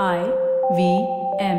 I V M.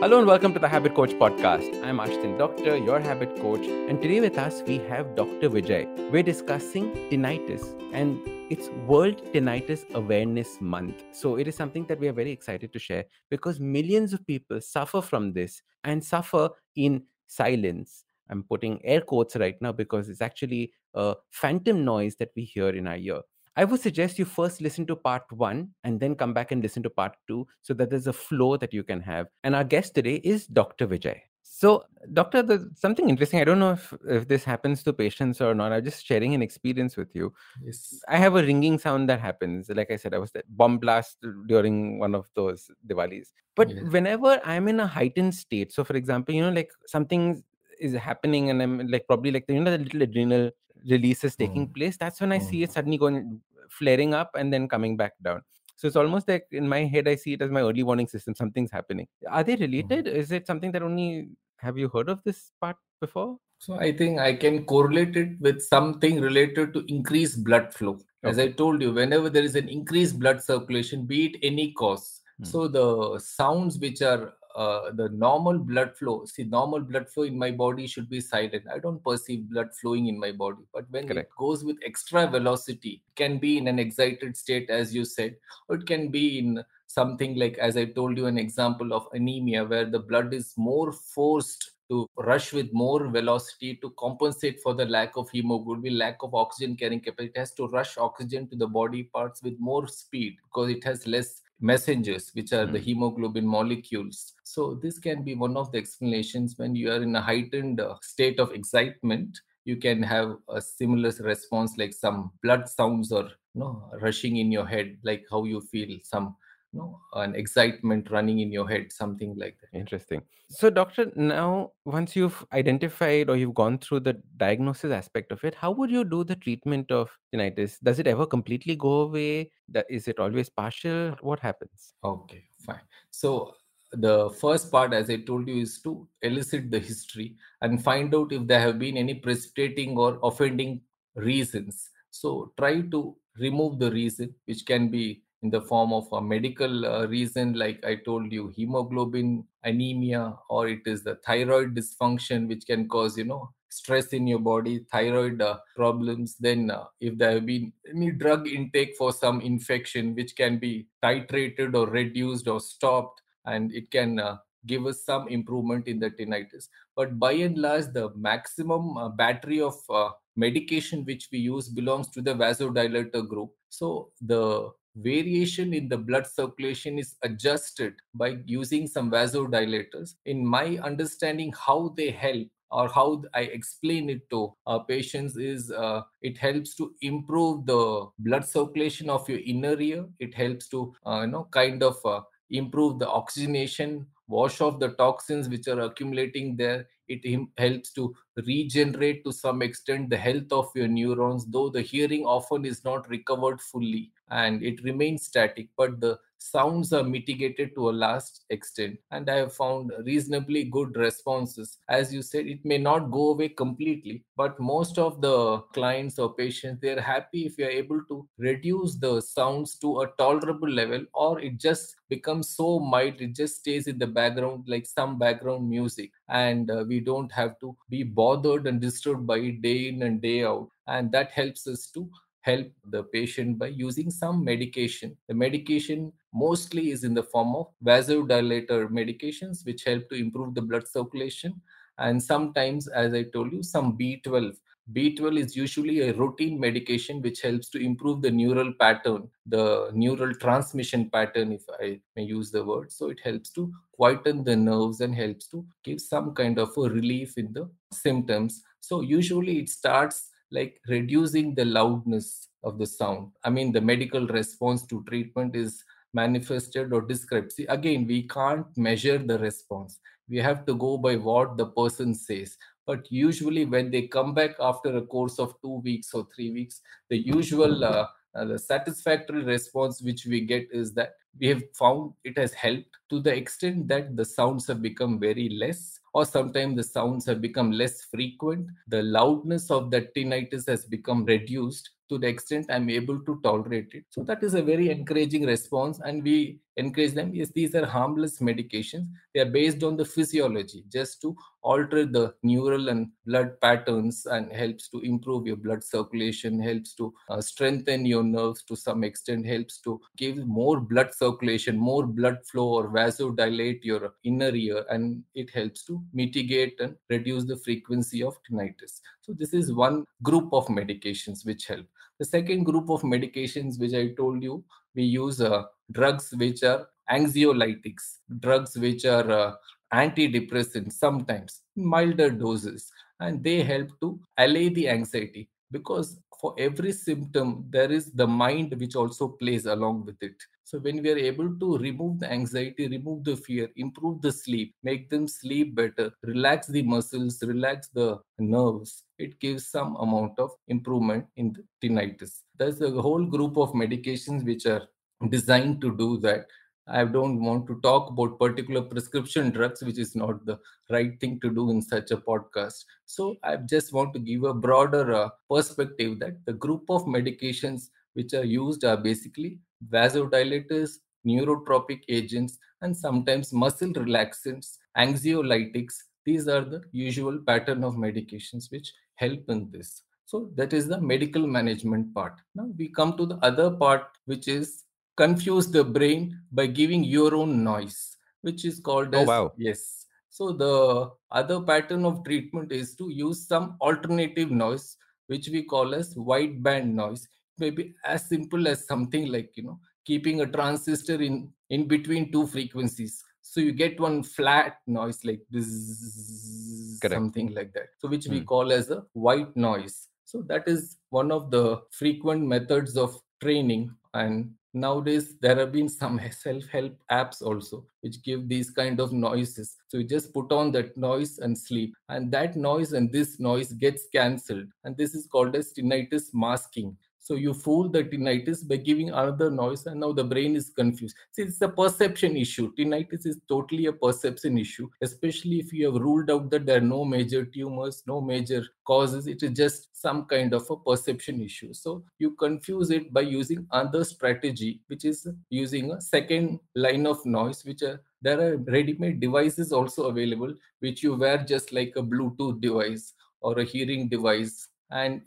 Hello and welcome to the Habit Coach podcast. I'm Ashdin Doctor, your habit coach, and today with us we have Dr. Vijay. We're discussing tinnitus and it's World Tinnitus Awareness Month. So it is something that we are very excited to share because millions of people suffer from this and suffer in silence. I'm putting air quotes right now because it's actually a phantom noise that we hear in our ear. I would suggest you first listen to part one and then come back and listen to part two so that there's a flow that you can have. And our guest today is Dr. Vijay. So, doctor, something interesting. I don't know if, if this happens to patients or not. I'm just sharing an experience with you. Yes. I have a ringing sound that happens. Like I said, I was at bomb blast during one of those Diwalis. But Yes. whenever I'm in a heightened state, so for example, you know, like something is happening and I'm like probably like you know the little adrenal release is taking Mm. place, that's when I see Mm. it suddenly going flaring up and then coming back down. So it's almost like in my head, I see it as my early warning system. Something's happening. Are they related? Is it something that only have you heard of this part before? So I think I can correlate it with something related to increased blood flow. As I told you, whenever there is an increased blood circulation, be it any cause, Hmm. so the sounds which are uh, the normal blood flow, see, normal blood flow in my body should be silent. I don't perceive blood flowing in my body, but when Correct. it goes with extra velocity, can be in an excited state, as you said, or it can be in something like, as I told you, an example of anemia, where the blood is more forced to rush with more velocity to compensate for the lack of hemoglobin, lack of oxygen carrying capacity. It has to rush oxygen to the body parts with more speed because it has less messengers, which are the Hmm. hemoglobin molecules. So, this can be one of the explanations when you are in a heightened uh, state of excitement. You can have a similar response, like some blood sounds or you know, rushing in your head, like how you feel some you know, an excitement running in your head, something like that. Interesting. So, doctor, now once you've identified or you've gone through the diagnosis aspect of it, how would you do the treatment of tinnitus? Does it ever completely go away? Is it always partial? What happens? Okay, fine. So the first part, as I told you, is to elicit the history and find out if there have been any precipitating or offending reasons. So try to remove the reason, which can be in the form of a medical uh, reason, like I told you, hemoglobin anemia, or it is the thyroid dysfunction, which can cause, you know, stress in your body, thyroid uh, problems. Then, uh, if there have been any drug intake for some infection, which can be titrated or reduced or stopped, and it can uh, give us some improvement in the tinnitus. But by and large, the maximum uh, battery of uh, medication which we use belongs to the vasodilator group. So the variation in the blood circulation is adjusted by using some vasodilators. In my understanding, how they help or how I explain it to our patients is uh, it helps to improve the blood circulation of your inner ear. It helps to uh, you know kind of uh, improve the oxygenation, wash off the toxins which are accumulating there. It helps to regenerate to some extent the health of your neurons, though the hearing often is not recovered fully and it remains static, but the sounds are mitigated to a last extent. And i have found reasonably good responses. As you said it may not go away completely but most of the clients or patients they're happy if you're able to reduce the sounds to a tolerable level or it just becomes so mild it just stays in the background like some background music. And uh, we don't have to be bothered and disturbed by it day in and day out. And that helps us to help the patient by using some medication. The medication mostly is in the form of vasodilator medications, which help to improve the blood circulation. And sometimes, as I told you, some B12. B12 is usually a routine medication which helps to improve the neural pattern, the neural transmission pattern, if I may use the word. So it helps to quieten the nerves and helps to give some kind of a relief in the symptoms. So usually it starts like reducing the loudness of the sound. I mean, the medical response to treatment is manifested or described. See, again, we can't measure the response. We have to go by what the person says. But usually, when they come back after a course of two weeks or three weeks, the usual uh, uh, the satisfactory response which we get is that we have found it has helped to the extent that the sounds have become very less or sometimes the sounds have become less frequent. The loudness of the tinnitus has become reduced to the extent i'm able to tolerate it. So that is a very encouraging response and we encourage them yes these are harmless medications. They are based on the physiology. Just to alter the neural and blood patterns and helps to improve your blood circulation helps to uh, strengthen your nerves to some extent helps to give more blood circulation more blood flow or vasodilate your inner ear and it helps to mitigate and reduce the frequency of tinnitus. So this is one group of medications which help. The second group of medications which i told you we use uh, drugs which are anxiolytics drugs which are uh, antidepressants sometimes milder doses and they help to allay the anxiety because for every symptom there is the mind which also plays along with it. So when we are able to remove the anxiety remove the fear improve the sleep make them sleep better relax the muscles relax the nerves it gives some amount of improvement in the tinnitus. There's a whole group of medications which are designed to do that I don't want to talk about particular prescription drugs, which is not the right thing to do in such a podcast. So I just want to give a broader uh, perspective that the group of medications which are used are basically vasodilators, neurotropic agents, and sometimes muscle relaxants, anxiolytics. These are the usual pattern of medications which help in this. So that is the medical management part. Now we come to the other part, which is confuse the brain by giving your own noise, which is called Oh, as wow. yes. So the other pattern of treatment is to use some alternative noise, which we call as white band noise. Maybe as simple as something like you know keeping a transistor in in between two frequencies. So you get one flat noise like this, Correct. something like that. So which we Hmm. call as a white noise. So that is one of the frequent methods of training and nowadays there have been some self-help apps also which give these kind of noises. So you just put on that noise and sleep. And that noise and this noise gets cancelled. And this is called as tinnitus masking so you fool the tinnitus by giving another noise and now the brain is confused. See it's a perception issue. Tinnitus is totally a perception issue especially if you have ruled out that there are no major tumors no major causes. It is just some kind of a perception issue. So you confuse it by using another strategy which is using a second line of noise which are there are ready-made devices also available which you wear just like a bluetooth device or a hearing device. And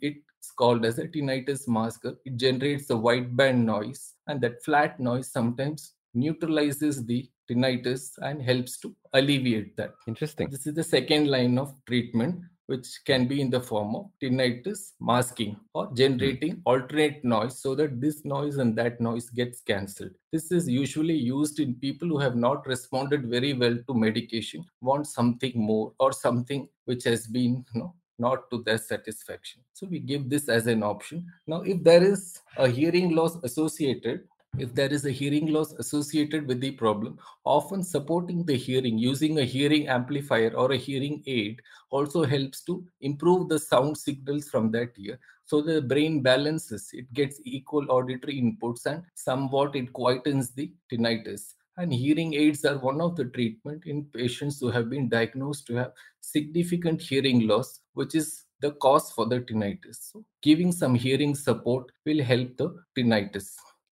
it's called as a tinnitus masker it generates a white band noise and that flat noise sometimes neutralizes the tinnitus and helps to alleviate that Interesting. this is the second line of treatment, which can be in the form of tinnitus masking or hmm. generating alternate noise so that this noise and that noise gets cancelled. This is usually used in people who have not responded very well to medication, want something more or something which has been, you know, not to their satisfaction. So we give this as an option. Now, if there is a hearing loss associated, if there is a hearing loss associated with the problem, often supporting the hearing using a hearing amplifier or a hearing aid also helps to improve the sound signals from that ear so the brain balances it gets equal auditory inputs and somewhat it quietens the tinnitus and hearing aids are one of the treatment in patients who have been diagnosed to have significant hearing loss which is the cause for the tinnitus so giving some hearing support will help the tinnitus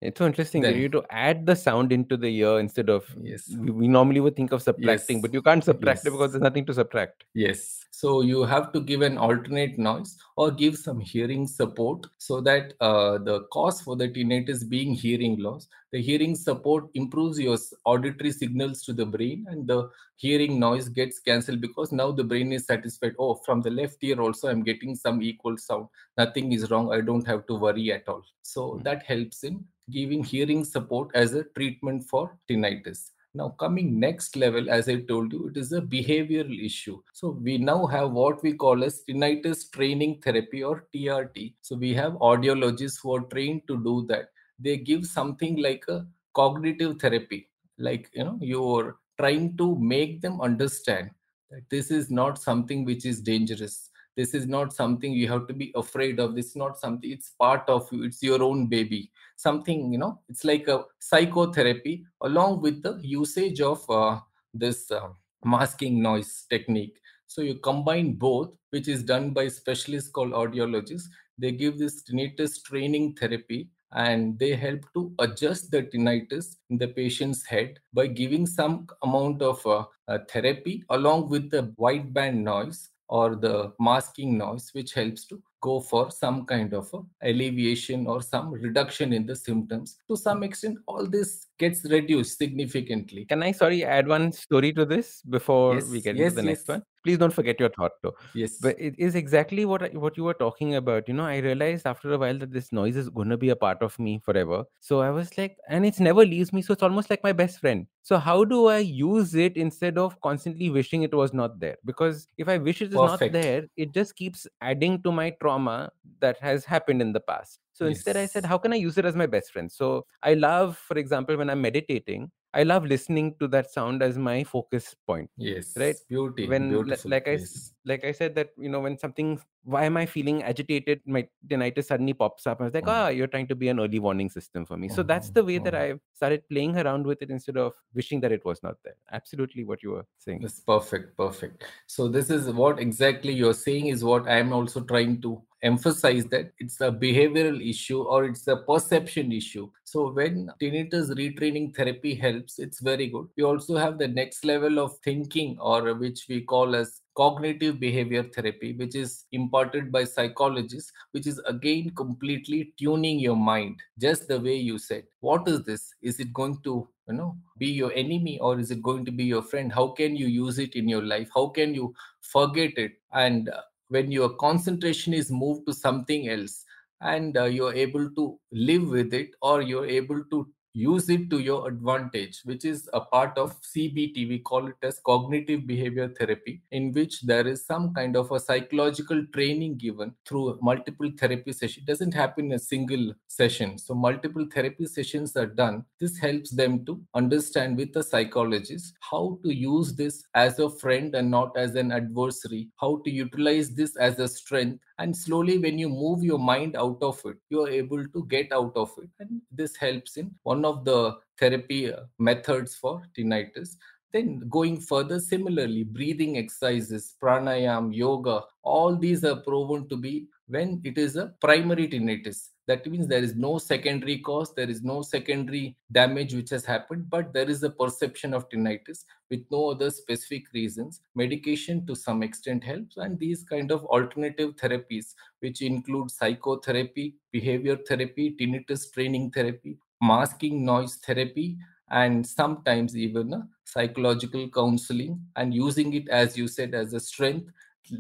It's so interesting that Then- you to add the sound into the ear instead of Yes. we, we normally would think of subtracting, Yes. but you can't subtract it because there's nothing to subtract. Yes. So you have to give an alternate noise or give some hearing support so that uh, the cause for the tinnitus being hearing loss, the hearing support improves your auditory signals to the brain and the hearing noise gets cancelled because now the brain is satisfied. Oh, from the left ear also I'm getting some equal sound. Nothing is wrong. I don't have to worry at all. So Hmm. that helps in giving hearing support as a treatment for tinnitus. Now, coming next level, as I told you, it is a behavioral issue. So, we now have what we call as tinnitus training therapy or TRT. So, we have audiologists who are trained to do that. They give something like a cognitive therapy, like you know, you're trying to make them understand that this is not something which is dangerous. This is not something you have to be afraid of. This is not something, it's part of you, it's your own baby. Something you know it's like a psychotherapy along with the usage of uh, this uh, masking noise technique. So you combine both which is done by specialists called audiologists. They give this tinnitus training therapy and they help to adjust the tinnitus in the patient's head by giving some amount of uh, uh, therapy along with the wideband noise or the masking noise which helps to go for some kind of alleviation or some reduction in the symptoms. To some extent all this gets reduced significantly. Can i sorry add one story to this before yes, we get yes, into the yes. next one please don't forget your thought though. Yes. But it is exactly what what you were talking about you know i realized after a while that this noise is going to be a part of me forever. So i was like and it's never leaves me so it's almost like my best friend. So how do i use it instead of constantly wishing it was not there? Because if i wish it is Perfect. not there it just keeps adding to my trauma that has happened in the past. So yes. instead i said how can i use it as my best friend? So i love for example when i'm meditating I love listening to that sound as my focus point. Yes. Right. Beauty. When Beautiful. like I like I said that you know when something why am I feeling agitated? My tinnitus suddenly pops up. I was like, mm. ah, oh. oh, you're trying to be an early warning system for me. So mm-hmm, that's the way oh. that mm-hmm. I've started playing around with it instead of wishing that it was not there. Absolutely what you were saying. That's perfect. Perfect. So this is what exactly you're saying is what I'm also trying to emphasize that it's a behavioral issue or it's a perception issue. So when tinnitus retraining therapy helps, it's very good. We also have the next level of thinking or which we call as cognitive behavior therapy which is imparted by psychologists which is again completely tuning your mind just the way you said. What is this? Is it going to you know be your enemy or is it going to be your friend? How can you use it in your life? How can you forget it? And when your concentration is moved to something else and uh, you're able to live with it or you're able to use it to your advantage, which is a part of CBT. We call it as cognitive behavior therapy, in which there is some kind of a psychological training given through multiple therapy sessions. It doesn't happen in a single session. So multiple therapy sessions are done. This helps them to understand with the psychologist how to use this as a friend and not as an adversary, how to utilize this as a strength and slowly when you move your mind out of it you are able to get out of it. And this helps in one of the therapy uh, methods for tinnitus. Then going further similarly breathing exercises pranayam yoga all these are proven to be when it is a primary tinnitus. That means there is no secondary cause there is no secondary damage which has happened but there is a perception of tinnitus with no other specific reasons. Medication to some extent helps and these kind of alternative therapies which include psychotherapy behavior therapy tinnitus training therapy masking noise therapy and sometimes even psychological counseling and using it as you said as a strength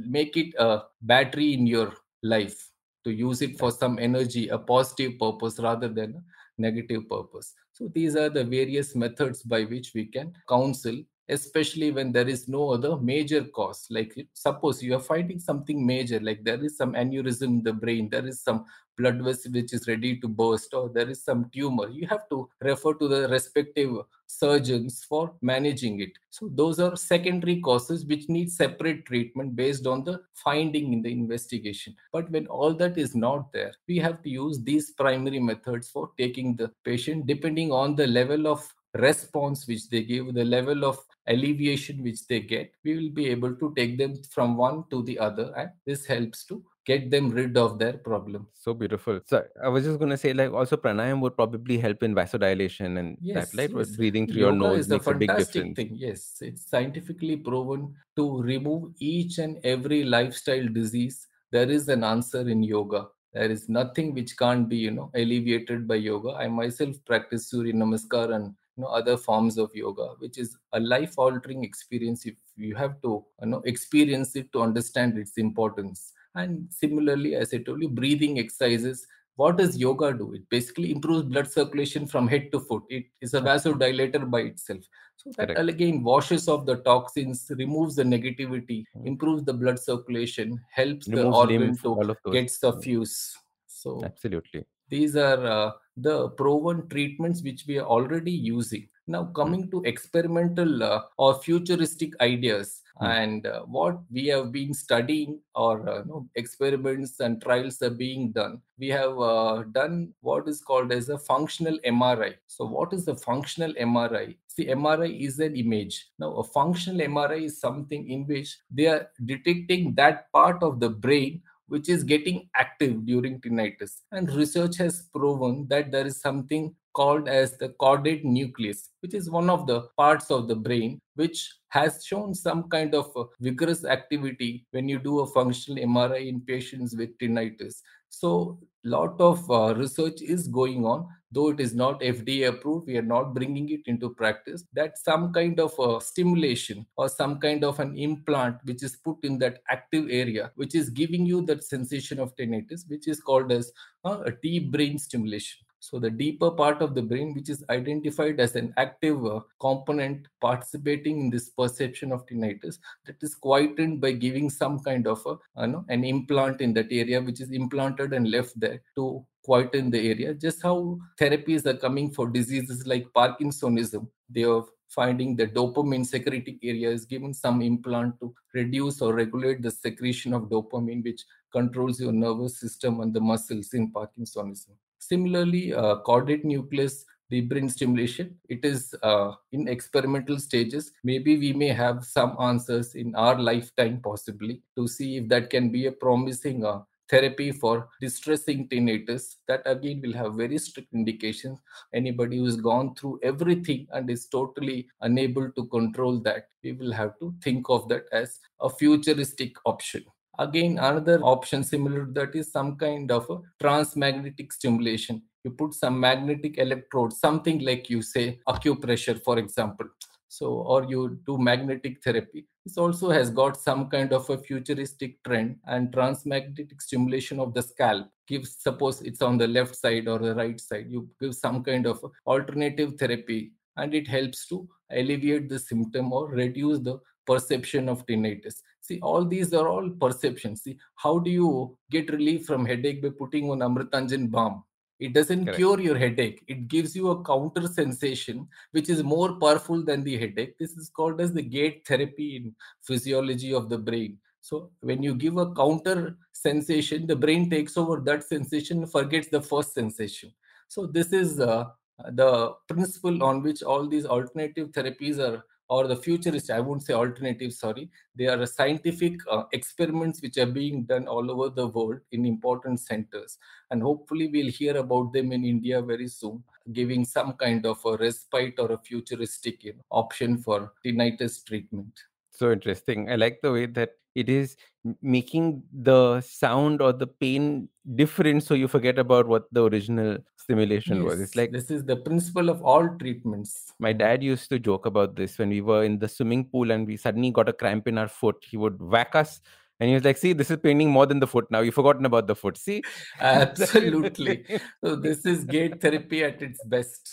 make it a battery in your life to use it for some energy, a positive purpose rather than a negative purpose. So these are the various methods by which we can counsel, especially when there is no other major cause. Like suppose you are finding something major, like there is some aneurysm in the brain, there is some blood vessel which is ready to burst or there is some tumor you have to refer to the respective surgeons for managing it. So those are secondary causes which need separate treatment based on the finding in the investigation. But when all that is not there we have to use these primary methods for taking the patient depending on the level of response which they give the level of alleviation which they get. We will be able to take them from one to the other and this helps to get them rid of their problem. So beautiful. So I was just going to say, like, also pranayam would probably help in vasodilation and yes, that, right? Yes. Breathing through Yoga your nose is makes a, a big difference. Thing. Yes, it's scientifically proven to remove each and every lifestyle disease. There is an answer in yoga. There is nothing which can't be, you know, alleviated by yoga. I myself practice Surya Namaskar and you know other forms of yoga which is a life altering experience if you have to you know experience it to understand its importance and similarly, as I told you, breathing exercises. What does yoga do? It basically improves blood circulation from head to foot. It is a vasodilator by itself. So that Correct. again washes off the toxins, removes the negativity, mm. improves the blood circulation, helps removes the organ to get suffuse. So absolutely, these are uh, the proven treatments which we are already using Now, coming to experimental uh, or futuristic ideas, Hmm. and uh, what we have been studying or uh, you know, experiments and trials are being done. We have uh, done what is called as a functional mri so what is the functional mri see mri is an image. Now a functional mri is something in which they are detecting that part of the brain which is getting active during tinnitus. And research has proven that there is something called as the caudate nucleus which is one of the parts of the brain which has shown some kind of uh, vigorous activity when you do a functional MRI in patients with tinnitus. So, lot of uh, research is going on, though it is not FDA approved. We are not bringing it into practice. That some kind of uh, stimulation or some kind of an implant which is put in that active area, which is giving you that sensation of tinnitus, which is called as uh, a deep brain stimulation. So the deeper part of the brain, which is identified as an active uh, component participating in this perception of tinnitus, that is quietened by giving some kind of a, you know, an implant in that area, which is implanted and left there to quieten the area. Just how therapies are coming for diseases like Parkinsonism, they are finding the dopamine secreting area is given some implant to reduce or regulate the secretion of dopamine, which controls your nervous system and the muscles in Parkinsonism. Similarly, uh, caudate nucleus deep brain stimulation, it is uh, in experimental stages. Maybe we may have some answers in our lifetime, possibly, to see if that can be a promising uh, therapy for distressing tinnitus. That again will have very strict indications. Anybody who's gone through everything and is totally unable to control that we will have to think of that as a futuristic option Again, another option similar to that is some kind of transmagnetic stimulation. You put some magnetic electrodes, something like you say acupressure, for example. So, or you do magnetic therapy. This also has got some kind of a futuristic trend and transmagnetic stimulation of the scalp gives, suppose it's on the left side or the right side, you give some kind of alternative therapy and it helps to alleviate the symptom or reduce the perception of tinnitus. See, all these are all perceptions. See, how do you get relief from headache by putting on Amrutanjan balm? It doesn't Correct. cure your headache. It gives you a counter sensation, which is more powerful than the headache. This is called as the gate therapy in physiology of the brain. So when you give a counter sensation, the brain takes over that sensation, forgets the first sensation. So this is uh, the principle on which all these alternative therapies are or the futurist i won't say alternative sorry. They are scientific uh, experiments which are being done all over the world in important centers. And hopefully we'll hear about them in india very soon giving some kind of a respite or a futuristic you know, option for tinnitus treatment. So interesting. I like the way that it is making the sound or the pain different so you forget about what the original stimulation yes, was it's like this is the principle of all treatments my dad used to joke about this when we were in the swimming pool and we suddenly got a cramp in our foot he would whack us and he was like, see, this is paining more than the foot now. You've forgotten about the foot. See? Absolutely. so this is gate therapy at its best.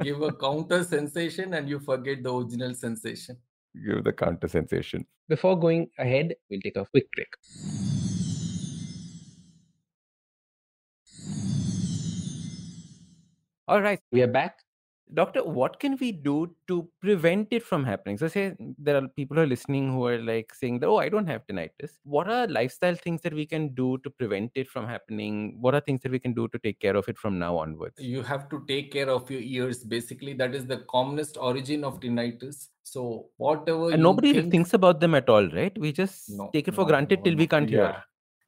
Give a counter sensation and you forget the original sensation give the counter sensation. Before going ahead, we'll take a quick break. All right, we are back. Doctor, what can we do to prevent it from happening? So, say there are people who are listening who are like saying that, oh, I don't have tinnitus. What are lifestyle things that we can do to prevent it from happening? What are things that we can do to take care of it from now onwards? You have to take care of your ears. Basically, that is the commonest origin of tinnitus. So, whatever. And nobody think... thinks about them at all, right? We just no, take it for no, granted no, till we can't yeah. hear.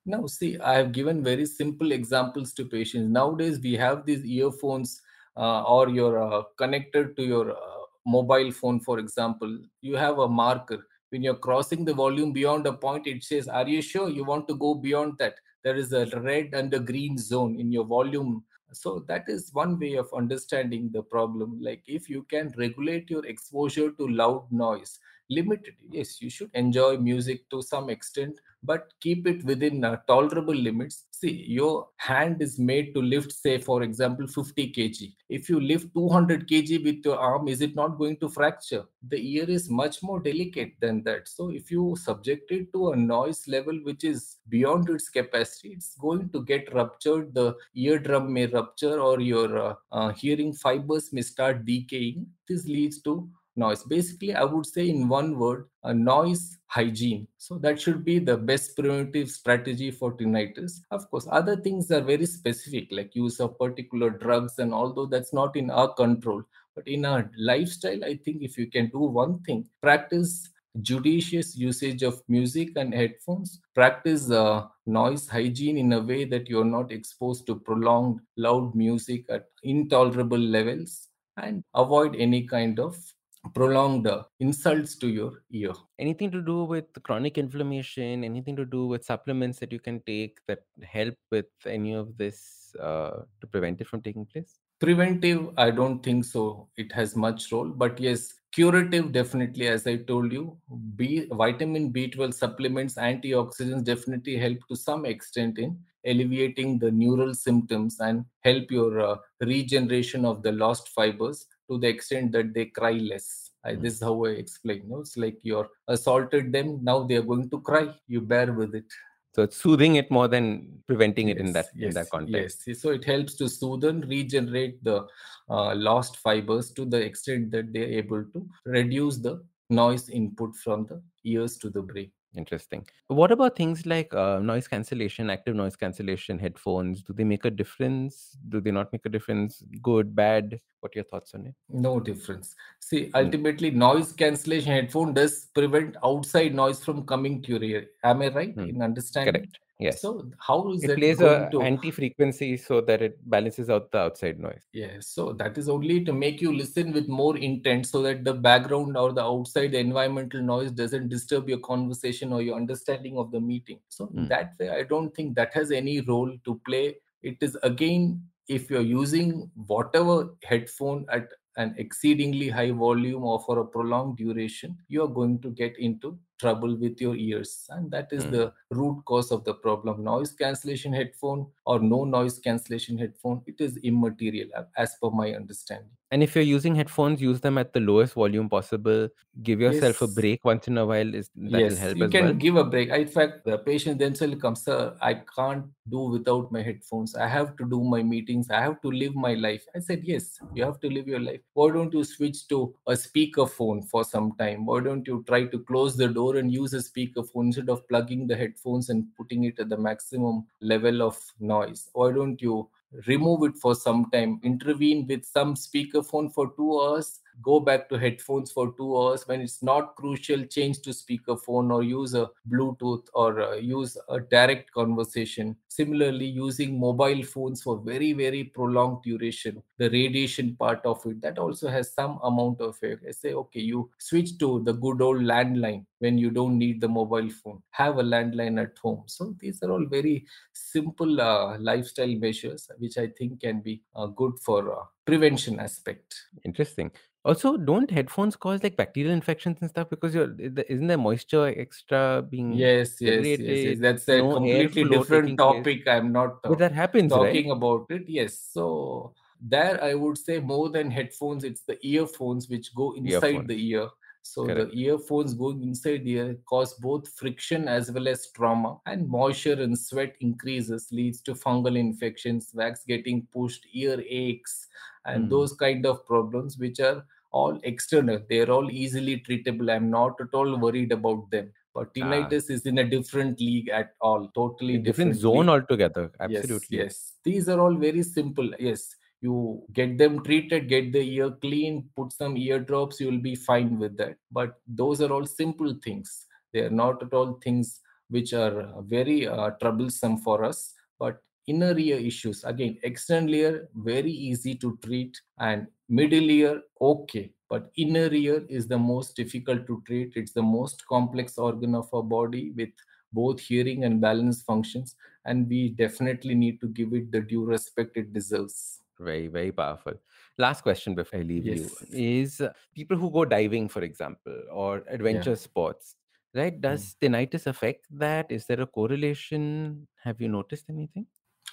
Now, see, I have given very simple examples to patients. Nowadays, we have these earphones or you're uh, connected to your uh, mobile phone, for example, you have a marker. When you're crossing the volume beyond a point, it says, Are you sure you want to go beyond that? There is a red and a green zone in your volume. So, that is one way of understanding the problem. Like, if you can regulate your exposure to loud noise, limited, yes, you should enjoy music to some extent, but keep it within uh, tolerable limits. See your hand is made to lift say for example 50 kg. If you lift 200 kg with your arm is it not going to fracture? The ear is much more delicate than that. So if you subject it to a noise level which is beyond its capacity it's going to get ruptured. The eardrum may rupture or your uh, uh, hearing fibers may start decaying. This leads to noise. Basically i would say in one word a noise hygiene. So that should be the best preventive strategy for tinnitus. Of course other things are very specific like use of particular drugs and although that's not in our control but in our lifestyle i think if you can do one thing practice judicious usage of music and headphones. Practice uh, noise hygiene in a way that you're not exposed to prolonged loud music at intolerable levels and avoid any kind of prolonged uh, insults to your ear. Anything to do with chronic inflammation, anything to do with supplements that you can take that help with any of this uh, to prevent it from taking place? Preventive, I don't think so. It has much role, but yes, curative definitely as i told you b vitamin b12 supplements antioxidants definitely help to some extent in alleviating the neural symptoms and help your uh, regeneration of the lost fibers to the extent that they cry less. I, Mm. this is how I explain. You know, it's like you're assaulted them. Now they are going to cry. You bear with it. So it's soothing it more than preventing it in Yes, that in that context. Yes. So it helps to soothe and regenerate the uh, lost fibers to the extent that they're able to reduce the noise input from the ears to the brain. Interesting. What about things like uh, noise cancellation, active noise cancellation headphones? Do they make a difference? Do they not make a difference? Good, bad? What are your thoughts on it? No difference. See, Mm. ultimately, noise cancellation headphone does prevent outside noise from coming to your ear. Am I right Hmm. in understanding? Correct. Yes. So how is it plays going a to? anti-frequency so that it balances out the outside noise. Yes. so that is only to make you listen with more intent so that the background or the outside environmental noise doesn't disturb your conversation or your understanding of the meeting. So, Hmm. that way, I don't think that has any role to play. It is again, if you're using whatever headphone at an exceedingly high volume or for a prolonged duration, you're going to get into trouble with your ears. And that is Hmm. the root cause of the problem. Noise cancellation headphone or no noise cancellation headphone, it is immaterial as per my understanding. And if you're using headphones, use them at the lowest volume possible. Give yourself a break once in a while. Is that'll yes, help you can well. give a break. In fact, the patient themselves come, sir, I can't do without my headphones. I have to do my meetings. I have to live my life. I said, yes, you have to live your life. Why don't you switch to a speaker phone for some time? Why don't you try to close the door and use a speaker phone instead of plugging the headphones and putting it at the maximum level of noise? Why don't you remove it for some time, intervene with some speakerphone for two hours, go back to headphones for two hours. When it's not crucial, change to speakerphone or use a Bluetooth or uh, use a direct conversation. Similarly, using mobile phones for very, very prolonged duration, the radiation part of it, that also has some amount of effect. I say, okay, you switch to the good old landline when you don't need the mobile phone. Have a landline at home. So these are all very simple uh, lifestyle measures which i think can be uh, good for uh, prevention aspect Interesting. Also, don't headphones cause like bacterial infections and stuff because you're isn't there moisture extra being yes yes yes, yes. that's a no completely different place? Topic i'm not uh, that happens, talking right? about it yes so there i would say more than headphones it's the earphones which go inside the ear so Correct. the earphones going inside the ear cause both friction as well as trauma and moisture and sweat increases leads to fungal infections wax getting pushed ear aches and Hmm. those kind of problems which are all external they're all easily treatable i'm not at all worried about them but Ah. tinnitus is in a different league at all totally different league. zone altogether. Absolutely. yes. These are all very simple. Yes, you get them treated, get the ear clean, put some ear drops, you'll be fine with that. But those are all simple things. They are not at all things which are very uh, troublesome for us. But inner ear issues, again, external ear, very easy to treat, and middle ear, okay. But inner ear is the most difficult to treat. It's the most complex organ of our body with both hearing and balance functions and we definitely need to give it the due respect it deserves. Very, very powerful. Last question before I leave Yes. you is uh, people who go diving, for example, or adventure sports. right? Does tinnitus affect that? Is there a correlation? Have you noticed anything?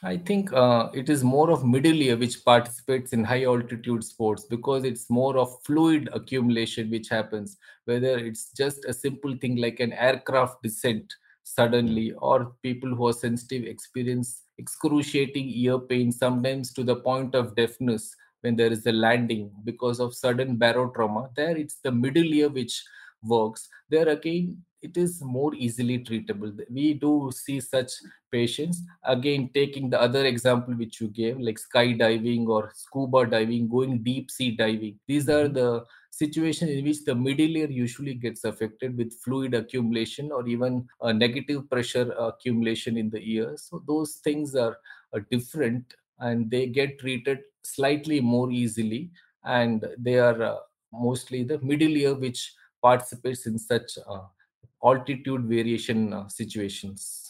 I think uh, it is more of middle ear which participates in high altitude sports because it's more of fluid accumulation which happens, whether it's just a simple thing like an aircraft descent suddenly, or people who are sensitive experience excruciating ear pain, sometimes to the point of deafness when there is a landing because of sudden barotrauma. There, it's the middle ear which works. There again, it is more easily treatable. We do see such patients. Again, taking the other example which you gave, like skydiving or scuba diving, going deep sea diving. These are the situations in which the middle ear usually gets affected with fluid accumulation or even a negative pressure accumulation in the ear. So those things are, are different and they get treated slightly more easily and they are uh, mostly the middle ear which participates in such uh, altitude variation uh, situations.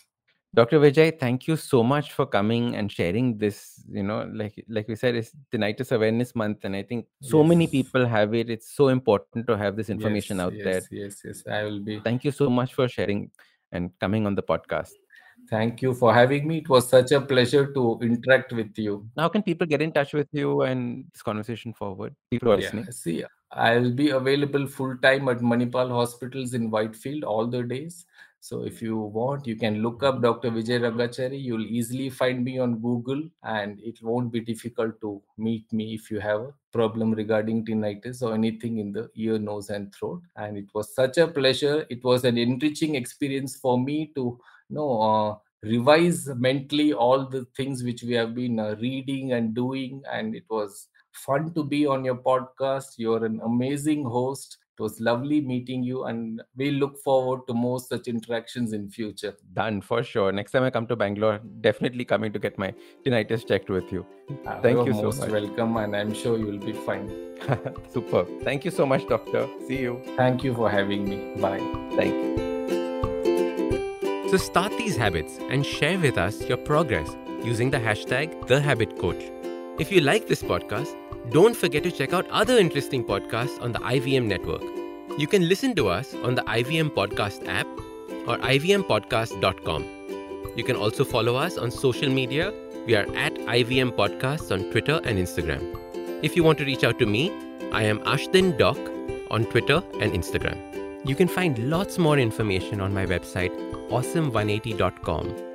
Dr. Vijay, thank you so much for coming and sharing this. You know, like like we said, it's tinnitus awareness month, and I think so yes. many people have it. It's so important to have this information yes, out yes, there. Yes, yes, I will be. Thank you so much for sharing and coming on the podcast. Thank you for having me. It was such a pleasure to interact with you. How can people get in touch with you and this conversation forward? People are yeah, listening. See, I'll be available full time at Manipal hospitals in Whitefield all the days. So if you want, you can look up Dr. Vijay Rangachari. You'll easily find me on Google, and it won't be difficult to meet me if you have a problem regarding tinnitus or anything in the ear, nose, and throat. And it was such a pleasure. It was an enriching experience for me to you know uh, revise mentally all the things which we have been uh, reading and doing, and it was fun to be on your podcast. You're an amazing host. It was lovely meeting you, and we look forward to more such interactions in future. Done for sure. Next time I come to Bangalore, definitely coming to get my tinnitus checked with you. Uh, Thank you so most much. welcome, and I'm sure you'll be fine. Superb. Thank you so much, doctor. See you. Thank you for having me. Bye. Thank you. So start these habits and share with us your progress using the hashtag TheHabitCoach. If you like this podcast, don't forget to check out other interesting podcasts on the IVM network. You can listen to us on the IVM Podcast app or ivmpodcast.com. You can also follow us on social media. We are at IVM Podcasts on Twitter and Instagram. If you want to reach out to me, I am Ashdin Doc on Twitter and Instagram. You can find lots more information on my website, awesome180.com